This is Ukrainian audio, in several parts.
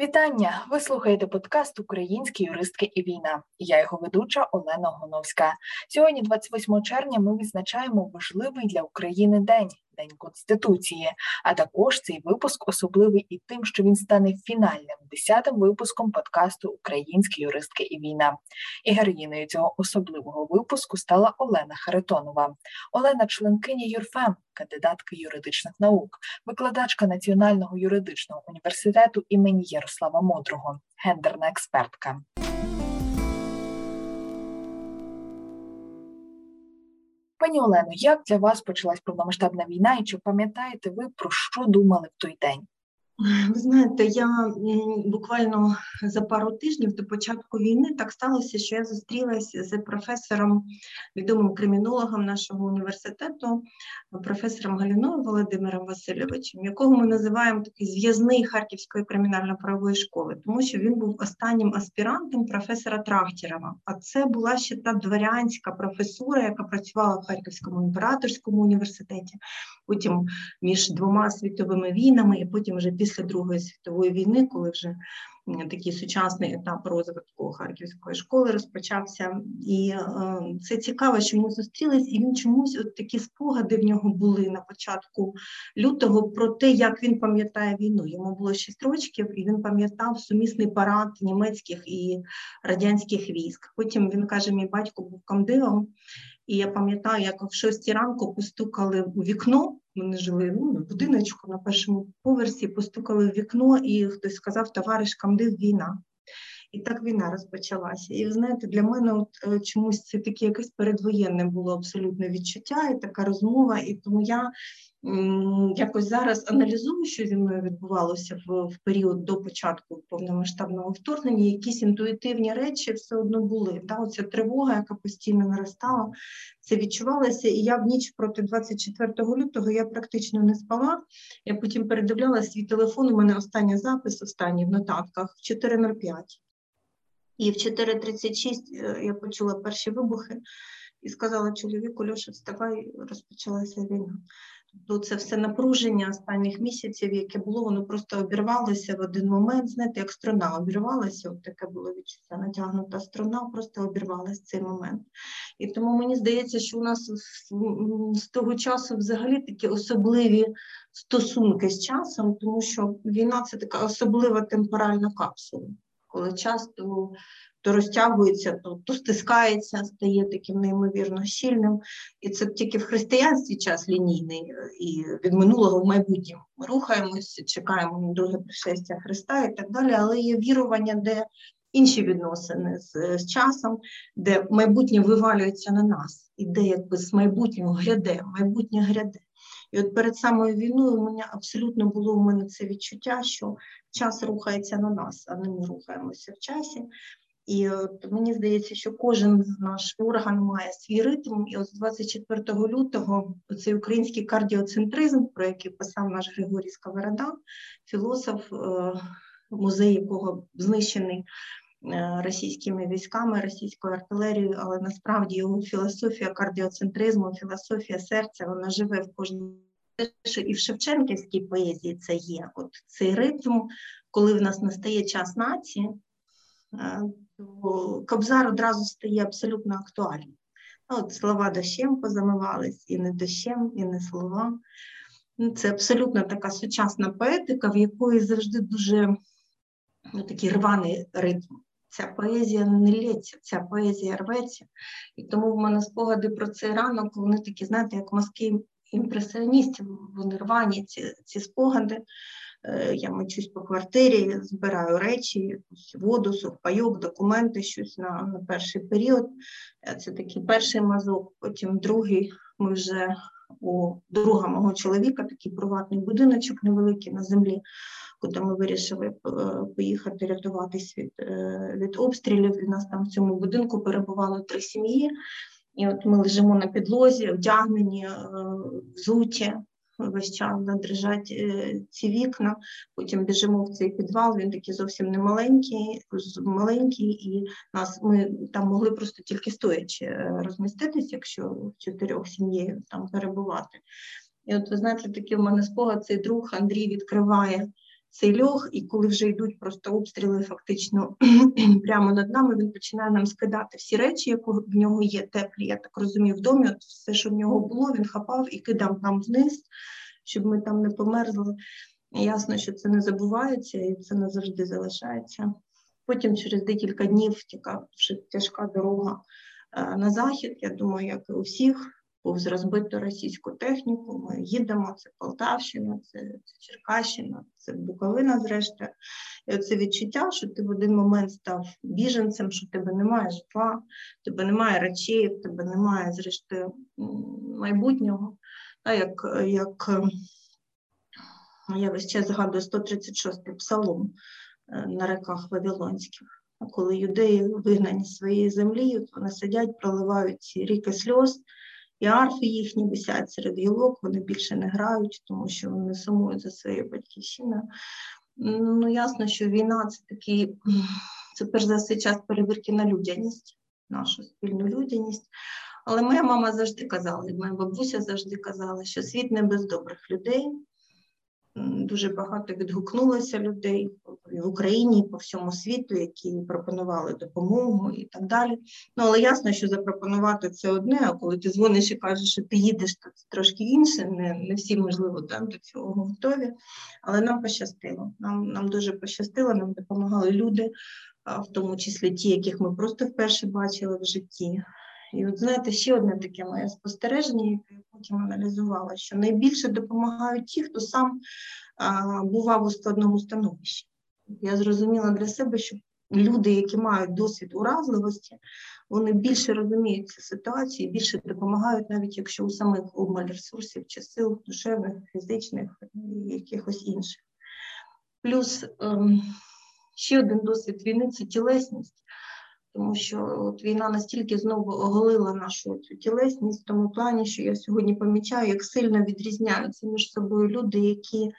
Вітання! Ви слухаєте подкаст Українські юристки і війна. Я його ведуча Олена Гоновська. Сьогодні, 28 червня, ми відзначаємо важливий для України день День Конституції. А також цей випуск особливий і тим, що він стане фінальним десятим випуском подкасту Українські юристки і війна. І героїною цього особливого випуску стала Олена Харитонова. Олена, членкиня юрфем, кандидатка юридичних наук, викладачка Національного юридичного університету імені Ярослава Мудрого, гендерна експертка. Пані Олено, як для вас почалась повномасштабна війна, і чи пам'ятаєте ви про що думали в той день? Ви знаєте, я буквально за пару тижнів до початку війни так сталося, що я зустрілася з професором, відомим кримінологом нашого університету, професором Галіною Володимиром Васильовичем, якого ми називаємо такий зв'язний Харківської кримінально-правової школи, тому що він був останнім аспірантом професора Трахтєрова. А це була ще та дворянська професура, яка працювала в Харківському імператорському університеті, потім між двома світовими війнами, і потім вже після після Другої світової війни, коли вже такий сучасний етап розвитку харківської школи розпочався. І е, це цікаво, що ми зустрілись, і він чомусь от такі спогади в нього були на початку лютого про те, як він пам'ятає війну. Йому було 6 років, і він пам'ятав сумісний парад німецьких і радянських військ. Потім він каже: мій батько був камдивом, і я пам'ятаю, як в шостій ранку постукали у вікно. Ми жили ну, на будиночку на першому поверсі, постукали в вікно, і хтось сказав, товариш Камдив, війна. І так війна розпочалася. І ви знаєте, для мене от е, чомусь це таке якесь передвоєнне було абсолютне відчуття і така розмова. І тому я якось зараз аналізую, що зі мною відбувалося в, в період до початку повномасштабного вторгнення, якісь інтуїтивні речі все одно були. Да? Оця тривога, яка постійно наростала, це відчувалося. І я в ніч проти 24 лютого я практично не спала. Я потім передивляла свій телефон. У мене останній запис, останній в нотатках в 4.05. І в 4.36 е, я почула перші вибухи і сказала чоловіку, Льоша, вставай, розпочалася війна. Тобто це все напруження останніх місяців, яке було, воно просто обірвалося в один момент. Знаєте, як струна обірвалася, от таке було відчуття, натягнута струна, просто обірвалася цей момент. І тому мені здається, що у нас з того часу взагалі такі особливі стосунки з часом, тому що війна це така особлива темпоральна капсула, коли часто то розтягується, то, то стискається, стає таким неймовірно щільним. І це тільки в християнстві час лінійний і від минулого в майбутнє. Ми рухаємося, чекаємо на друге пришестя Христа і так далі, але є вірування, де інші відносини з, з часом, де майбутнє вивалюється на нас, і де якби з майбутнього гряде, майбутнє гряде. І от перед самою війною у мене абсолютно було у мене це відчуття, що час рухається на нас, а не ми рухаємося в часі. І от мені здається, що кожен наш орган має свій ритм. І от з 24 лютого цей український кардіоцентризм, про який писав наш Григорій Сковорода, філософ, е, музей якого знищений е, російськими військами, російською артилерією, але насправді його філософія кардіоцентризму, філософія серця, вона живе в кожній. І в Шевченківській поезії це є от цей ритм, коли в нас настає час нації, е, то Кобзар одразу стає абсолютно актуальним. Ну, от Слова дощем позамивались, і не дощем, і не слова. Ну, це абсолютно така сучасна поетика, в якої завжди дуже ну, такий рваний ритм. Ця поезія не лється, ця поезія рветься. І тому в мене спогади про цей ранок, вони такі, знаєте, як мозки імпресіоністів, вони рвані ці, ці спогади. Е, я мечусь по квартирі, збираю речі, воду, сухпайок, документи, щось на, на перший період. Е, це такий перший мазок, потім другий. Ми вже у друга мого чоловіка, такий приватний будиночок невеликий на землі, куди ми вирішили е, поїхати рятуватись від від обстрілів. У нас там в цьому будинку перебувало три сім'ї. І от ми лежимо на підлозі, вдягнені, взуті, весь да, дрижать е, ці вікна, потім біжимо в цей підвал, він такий зовсім не маленький, маленький, і нас ми там могли просто тільки стоячи е, розміститись, якщо в чотирьох сім'єю там перебувати. І от ви знаєте, такий в мене спогад, цей друг Андрій відкриває цей льох, і коли вже йдуть просто обстріли, фактично прямо над нами, він починає нам скидати всі речі, які в нього є теплі. Я так розумію, в домі от все, що в нього було, він хапав і кидав нам вниз, щоб ми там не померзли. Ясно, що це не забувається і це не завжди залишається. Потім через декілька днів така тяжка дорога е, на захід. Я думаю, як і у всіх повз розбиту російську техніку. Ми їдемо, це Полтавщина, це, Черкащина, це Буковина, зрештою. І оце відчуття, що ти в один момент став біженцем, що в тебе немає житла, в тебе немає речей, в тебе немає, зрештою, майбутнього. А як, як я весь час згадую 136-й псалом е, на реках Вавилонських. Коли юдеї вигнані з своєї землі, вони сидять, проливають ці ріки сльоз, і арфи їхні висять серед гілок, вони більше не грають, тому що вони сумують за своєю батьківщиною. Ну, ясно, що війна це такий, це перш за все час перевірки на людяність, нашу спільну людяність. Але моя мама завжди казала, і моя бабуся завжди казала, що світ не без добрих людей, Дуже багато відгукнулося людей в Україні, по всьому світу, які пропонували допомогу і так далі. Ну але ясно, що запропонувати це одне, а коли ти дзвониш і кажеш, що ти їдеш, то це трошки інше. Не не всі, можливо, там до цього готові. Але нам пощастило. Нам нам дуже пощастило, нам допомагали люди, в тому числі ті, яких ми просто вперше бачили в житті. І от знаєте, ще одне таке моє спостереження, яке я потім аналізувала, що найбільше допомагають ті, хто сам а, бував у складному становищі. Я зрозуміла для себе, що люди, які мають досвід уразливості, вони більше розуміють ці ситуації, більше допомагають, навіть якщо у самих обмаль ресурсів чи сил, душевних, фізичних і якихось інших. Плюс ем, ще один досвід війни це тілесність тому що от війна настільки знову оголила нашу цю тілесність в тому плані, що я сьогодні помічаю, як сильно відрізняються між собою люди, які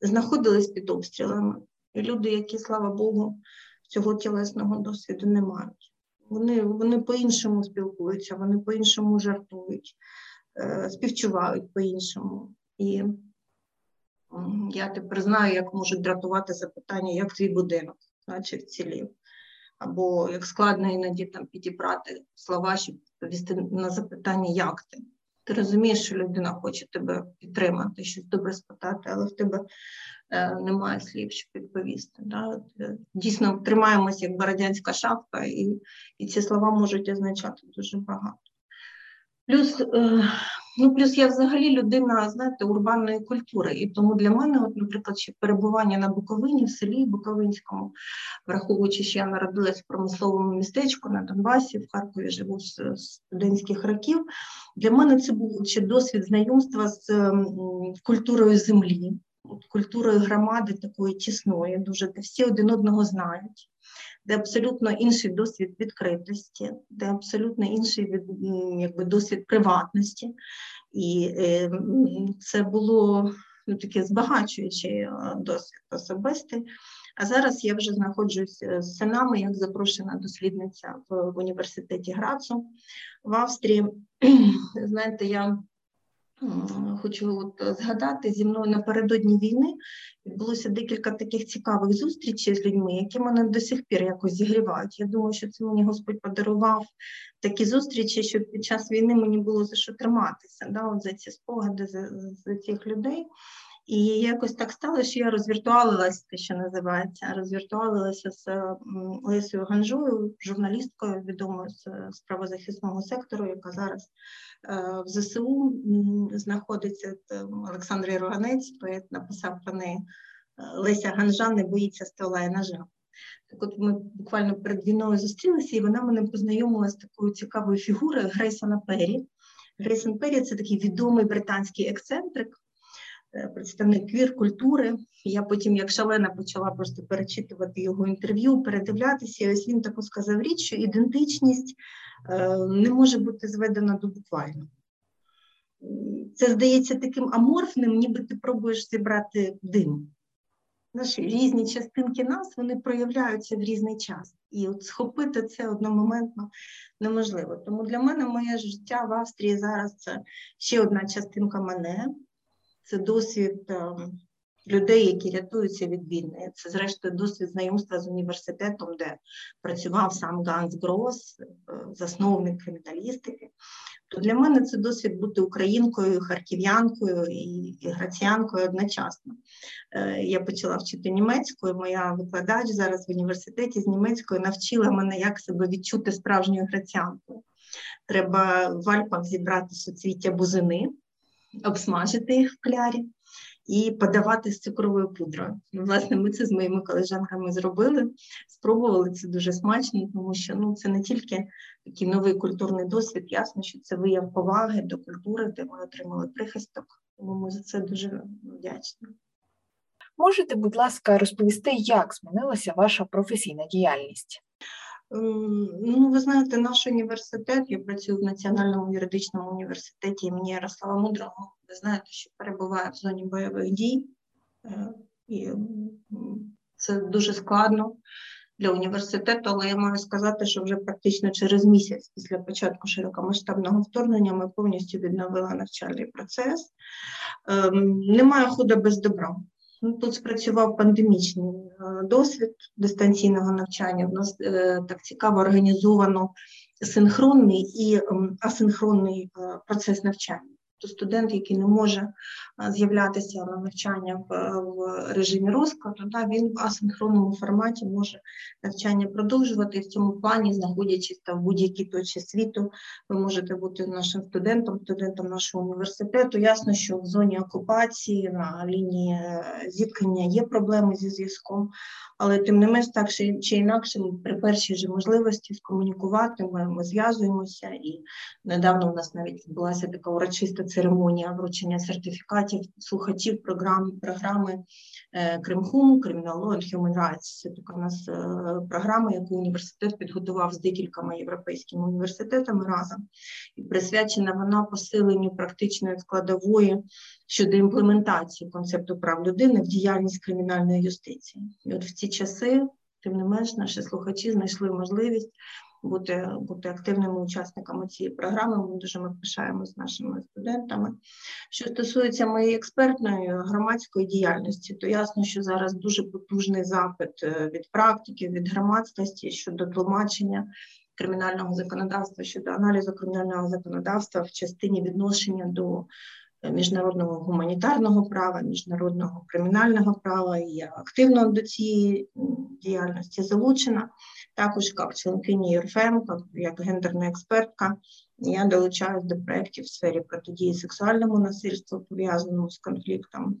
знаходились під обстрілами, і люди, які, слава Богу, цього тілесного досвіду не мають. Вони вони по-іншому спілкуються, вони по-іншому жартують, е, співчувають по-іншому. І я тепер знаю, як можуть дратувати запитання, як твій будинок, наче вцілів або як складно іноді там підібрати слова, щоб відповісти на запитання, як ти. Ти розумієш, що людина хоче тебе підтримати, щось добре спитати, але в тебе е, немає слів, щоб відповісти. Да? Е, дійсно, тримаємося як бородянська шапка, і і ці слова можуть означати дуже багато. Плюс е, Ну, плюс я взагалі людина, знаєте, урбанної культури. І тому для мене, от, наприклад, ще перебування на Буковині, в селі Буковинському, враховуючи, що я народилась в промисловому містечку на Донбасі, в Харкові живу з студентських років. Для мене це був ще досвід знайомства з культурою землі, культурою громади такої тісної, дуже де всі один одного знають де абсолютно інший досвід відкритості, де абсолютно інший якби, досвід приватності. І е, це було ну, таке збагачуючий е, досвід особистий. А зараз я вже знаходжусь е, з синами як запрошена дослідниця в, в університеті Грацу в Австрії. Знаєте, я Хочу от згадати, зі мною напередодні війни відбулося декілька таких цікавих зустрічей з людьми, які мене до сих пір якось зігрівають. Я думаю, що це мені Господь подарував такі зустрічі, щоб під час війни мені було за що триматися, да, от за ці спогади, за, за цих людей. І якось так стало, що я розвіртуалилася, що називається, розвіртуалилася з Лесою Ганжою, журналісткою відомою з, правозахисного сектору, яка зараз е, в ЗСУ знаходиться. Олександр Роганець, поет написав про неї е, Леся Ганжа не боїться стола і ножа. Так от ми буквально перед війною зустрілися, і вона мене познайомила з такою цікавою фігурою Грейсона Перрі. Грейсон Перрі – це такий відомий британський ексцентрик. Е, представник квір-культури. Я потім, як шалена, почала просто перечитувати його інтерв'ю, передивлятися. І ось він таку сказав річ, що ідентичність е, не може бути зведена до буквально. Це здається таким аморфним, ніби ти пробуєш зібрати дим. Наші різні частинки нас вони проявляються в різний час. І от схопити це одномоментно неможливо. Тому для мене моє життя в Австрії зараз це ще одна частинка мене, це досвід ем, людей, які рятуються від війни. Це, зрештою, досвід знайомства з університетом, де працював сам Ганс Грос, е, засновник криміналістики. То для мене це досвід бути українкою, харків'янкою і граціянкою одночасно. Е, я почала вчити німецькою. Моя викладач зараз в університеті з німецькою навчила мене, як себе відчути справжньою граціянкою. Треба в Альпах зібрати суцвіття бузини, обсмажити їх в клярі і подавати з цукровою пудрою. Ну, власне, ми це з моїми колежанками зробили, спробували це дуже смачно, тому що ну, це не тільки такий новий культурний досвід, ясно, що це вияв поваги до культури, де ми отримали прихисток. Тому ми за це дуже вдячні. Можете, будь ласка, розповісти, як змінилася ваша професійна діяльність? Ну, ви знаєте, наш університет, я працюю в Національному юридичному університеті імені Ярослава Мудрого. Ви знаєте, що перебуває в зоні бойових дій, і це дуже складно для університету, але я маю сказати, що вже практично через місяць після початку широкомасштабного вторгнення ми повністю відновили навчальний процес. Ем, немає худа без добра. Ну, тут спрацював пандемічний е, досвід дистанційного навчання. У нас е, так цікаво організовано синхронний і асинхронний е, процес навчання то студент, який не може з'являтися на навчання в, в режимі розкладу, да, він в асинхронному форматі може навчання продовжувати. І в цьому плані, знаходячись там в будь-якій точці світу, ви можете бути нашим студентом, студентом нашого університету. Ясно, що в зоні окупації на лінії е, зіткнення є проблеми зі зв'язком, але тим не менш, так чи інакше, при першій же можливості скомунікувати, ми, ми зв'язуємося, і недавно у нас навіть відбулася така урочиста церемонія вручення сертифікатів слухачів програм, програми е, Кримхум, Criminal Law and Human Rights. Це така у нас е, програма, яку університет підготував з декількома європейськими університетами разом, і присвячена вона посиленню практичної складової щодо імплементації концепту прав людини в діяльність кримінальної юстиції. І от в ці часи, тим не менш, наші слухачі знайшли можливість бути бути активними учасниками цієї програми. Ми дуже ми пишаємо з нашими студентами. Що стосується моєї експертної громадської діяльності, то ясно, що зараз дуже потужний запит е, від практиків, від громадськості щодо тлумачення. Кримінального законодавства щодо аналізу кримінального законодавства в частині відношення до міжнародного гуманітарного права, міжнародного кримінального права. І Я активно до цієї діяльності залучена. Також як членкині ЮРФЕМ, як гендерна експертка, я долучаюсь до проєктів в сфері протидії сексуальному насильству, пов'язаному з конфліктом.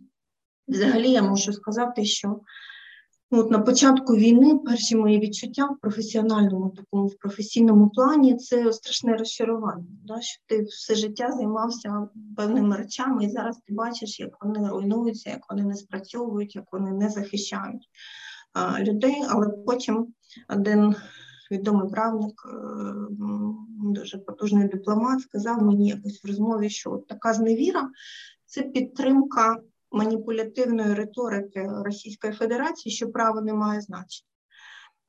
Взагалі, я можу сказати, що от На початку війни перші мої відчуття в професіональному такому в професійному плані це страшне розчарування, да, що ти все життя займався певними речами, і зараз ти бачиш, як вони руйнуються, як вони не спрацьовують, як вони не захищають а, людей. Але потім один відомий правник, е, дуже потужний дипломат, сказав мені якось в розмові, що от така зневіра це підтримка маніпулятивної риторики Російської Федерації, що право не має значення.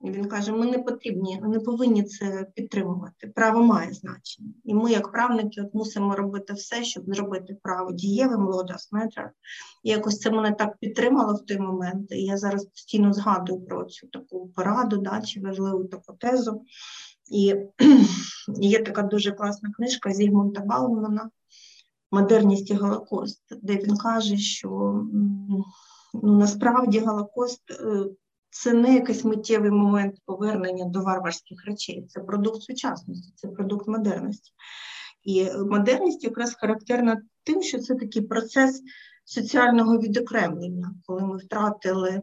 Він каже: ми не потрібні, не повинні це підтримувати. Право має значення. І ми, як правники, от мусимо робити все, щоб зробити право дієвим лодас метра. Якось це мене так підтримало в той момент. І я зараз постійно згадую про цю таку пораду, да, чи важливу таку тезу. І є така дуже класна книжка Зігмунта Баумана модерність і Голокост, де він каже, що ну, насправді Голокост е, це не якийсь миттєвий момент повернення до варварських речей, це продукт сучасності, це продукт модерності. І модерність якраз характерна тим, що це такий процес соціального відокремлення, коли ми втратили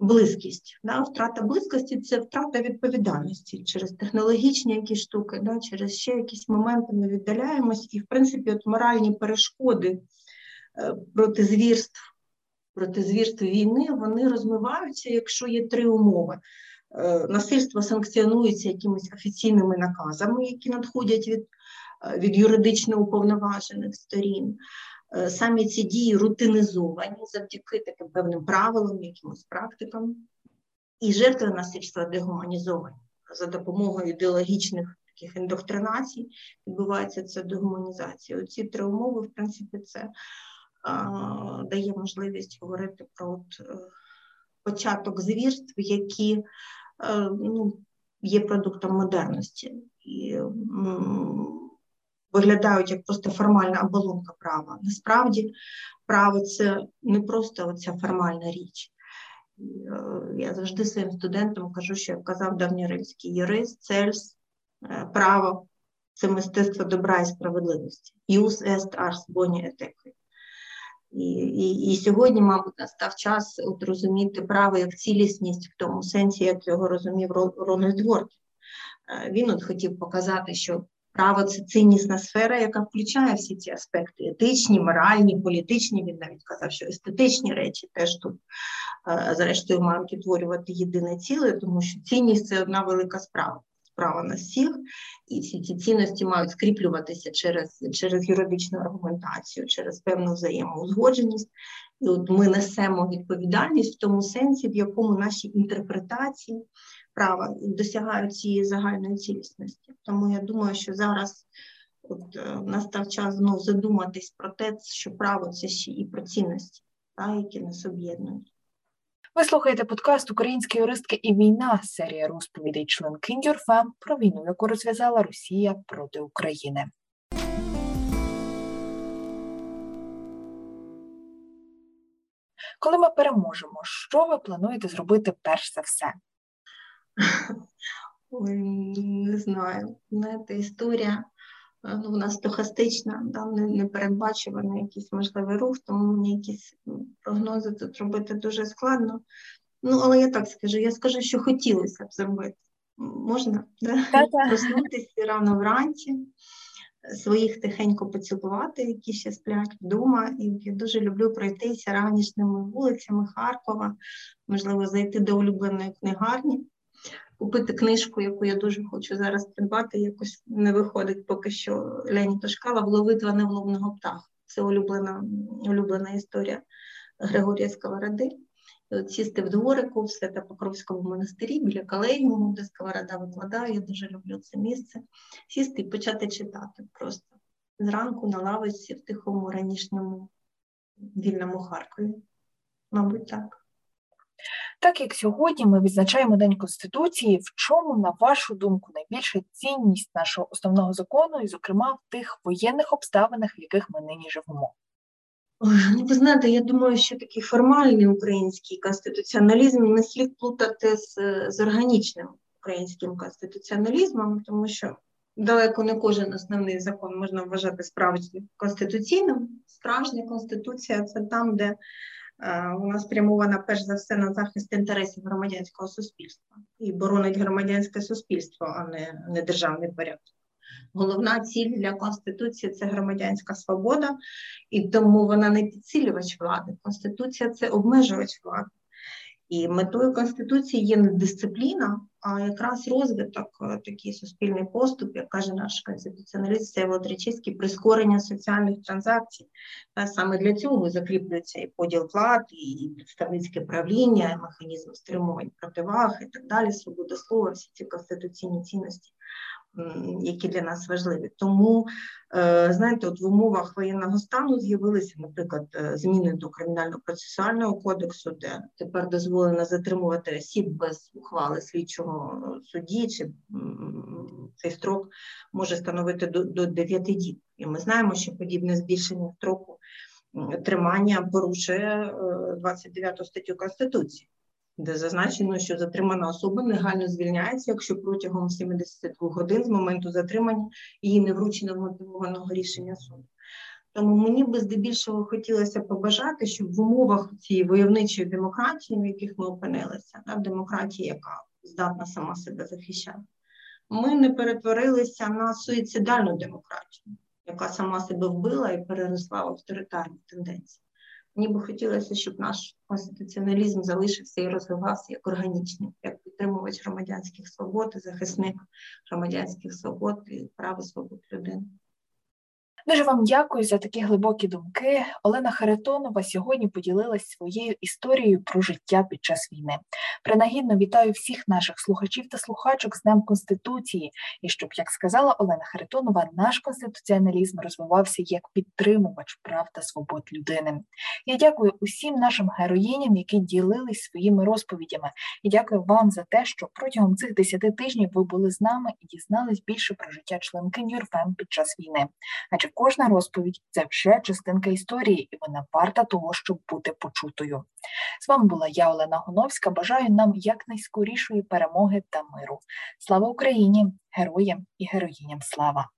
близькість. Да? Втрата близькості це втрата відповідальності через технологічні якісь штуки, да? через ще якісь моменти ми віддаляємось, і, в принципі, от моральні перешкоди е, проти звірств, проти звірств війни, вони розмиваються, якщо є три умови. Е, насильство санкціонується якимись офіційними наказами, які надходять від е, від юридично уповноважених сторін. Е, самі ці дії рутинізовані завдяки таким певним правилам, якимось практикам, і жертви насильства дегуманізовані. За допомогою ідеологічних таких індоктринацій відбувається це дегуманізація. Оці три умови, в принципі, це дає можливість говорити про от, е, початок звірств, які ну, є продуктом модерності. І виглядають як просто формальна оболонка права. Насправді, право це не просто оця формальна річ. Я завжди своїм студентам кажу, що як казав давньоримський юрист, цельс, право це мистецтво добра і справедливості. Ius est ars boni et І, і, і сьогодні, мабуть, настав час от розуміти право як цілісність в тому сенсі, як його розумів Рональд Ворд. Е, він от хотів показати, що право це ціннісна сфера, яка включає всі ці аспекти: етичні, моральні, політичні. Він навіть казав, що естетичні речі теж тут, е, зрештою, мають утворювати єдине ціле, тому що цінність це одна велика справа права на всіх, і всі ці цінності мають скріплюватися через через юридичну аргументацію, через певну взаємоузгодженість. І от ми несемо відповідальність в тому сенсі, в якому наші інтерпретації права досягають цієї загальної цілісності. Тому я думаю, що зараз от е, настав час знову задуматись про те, що право це ще і про цінності, та, які нас об'єднують. Ви слухаєте подкаст Українські юристки і війна, серія розповідей член Кіндюрфем про війну, яку розв'язала Росія проти України. Коли ми переможемо, що ви плануєте зробити перш за все? Ой, Не знаю. Знаєте, історія ну, вона стохастична, да, непередбачуваний якийсь можливий рух, тому мені якісь прогнози тут робити дуже складно. Ну, але я так скажу, я скажу, що хотілося б зробити. Можна да? проснутися рано вранці, своїх тихенько поцілувати, які ще сплять вдома. І я дуже люблю пройтися ранішними вулицями Харкова, можливо, зайти до улюбленої книгарні купити книжку, яку я дуже хочу зараз придбати, якось не виходить поки що Лені Тошкала «Вловитва невловного птаха. Це улюблена улюблена історія Григорія Сковороди. Сісти в дворику в Свято-Покровському монастирі біля Калейного, де Сковорода викладає, я дуже люблю це місце. Сісти і почати читати просто зранку на лавиці в тихому ранішньому вільному Харкові. Мабуть, так. Так як сьогодні ми відзначаємо День Конституції, в чому, на вашу думку, найбільша цінність нашого основного закону, і, зокрема, в тих воєнних обставинах, в яких ми нині живемо? Ну, ви знаєте, я думаю, що такий формальний український конституціоналізм не слід плутати з, з органічним українським конституціоналізмом, тому що далеко не кожен основний закон можна вважати справжнім конституційним. Справжня конституція це там, де вона спрямована перш за все на захист інтересів громадянського суспільства і боронить громадянське суспільство, а не, не державний порядок. Головна ціль для конституції це громадянська свобода, і тому вона не підсилювач влади. Конституція це обмежувач влади. І метою Конституції є не дисципліна, а якраз розвиток, е, такий суспільний поступ, як каже наш конституціоналіст Всеволод Речицький, прискорення соціальних транзакцій. Саме для цього закріплюється і поділ плат, і представницьке правління, і механізм стримувань противаг і так далі, свобода слова, всі ці конституційні цінності які для нас важливі. Тому, е, знаєте, от в умовах воєнного стану з'явилися, наприклад, е, зміни до кримінально-процесуального кодексу, де тепер дозволено затримувати осіб без ухвали слідчого судді, чи цей строк може становити до, 9 діб. І ми знаємо, що подібне збільшення строку тримання порушує 29 е, статтю Конституції де зазначено, що затримана особа негайно звільняється, якщо протягом 72 годин з моменту затримання її не вручено мотивованого рішення суду. Тому мені би здебільшого хотілося побажати, щоб в умовах цієї войовничої демократії, в яких ми опинилися, да, демократії, яка здатна сама себе захищати, ми не перетворилися на суїцидальну демократію, яка сама себе вбила і переросла в авторитарні тенденції. Мені би хотілося, щоб наш конституціоналізм залишився і розвивався як органічний, як підтримувач громадянських свобод, захисник громадянських свобод і права свобод людини. Дуже вам дякую за такі глибокі думки. Олена Харитонова сьогодні поділилась своєю історією про життя під час війни. Принагідно вітаю всіх наших слухачів та слухачок з Днем Конституції. І щоб, як сказала Олена Харитонова, наш конституціоналізм розвивався як підтримувач прав та свобод людини. Я дякую усім нашим героїням, які ділились своїми розповідями, і дякую вам за те, що протягом цих десяти тижнів ви були з нами і дізнались більше про життя членки ЮРФЕМ під час війни. Кожна розповідь це вже частинка історії, і вона варта того, щоб бути почутою. З вами була я, Олена Гоновська. Бажаю нам якнайскорішої перемоги та миру. Слава Україні, героям і героїням слава!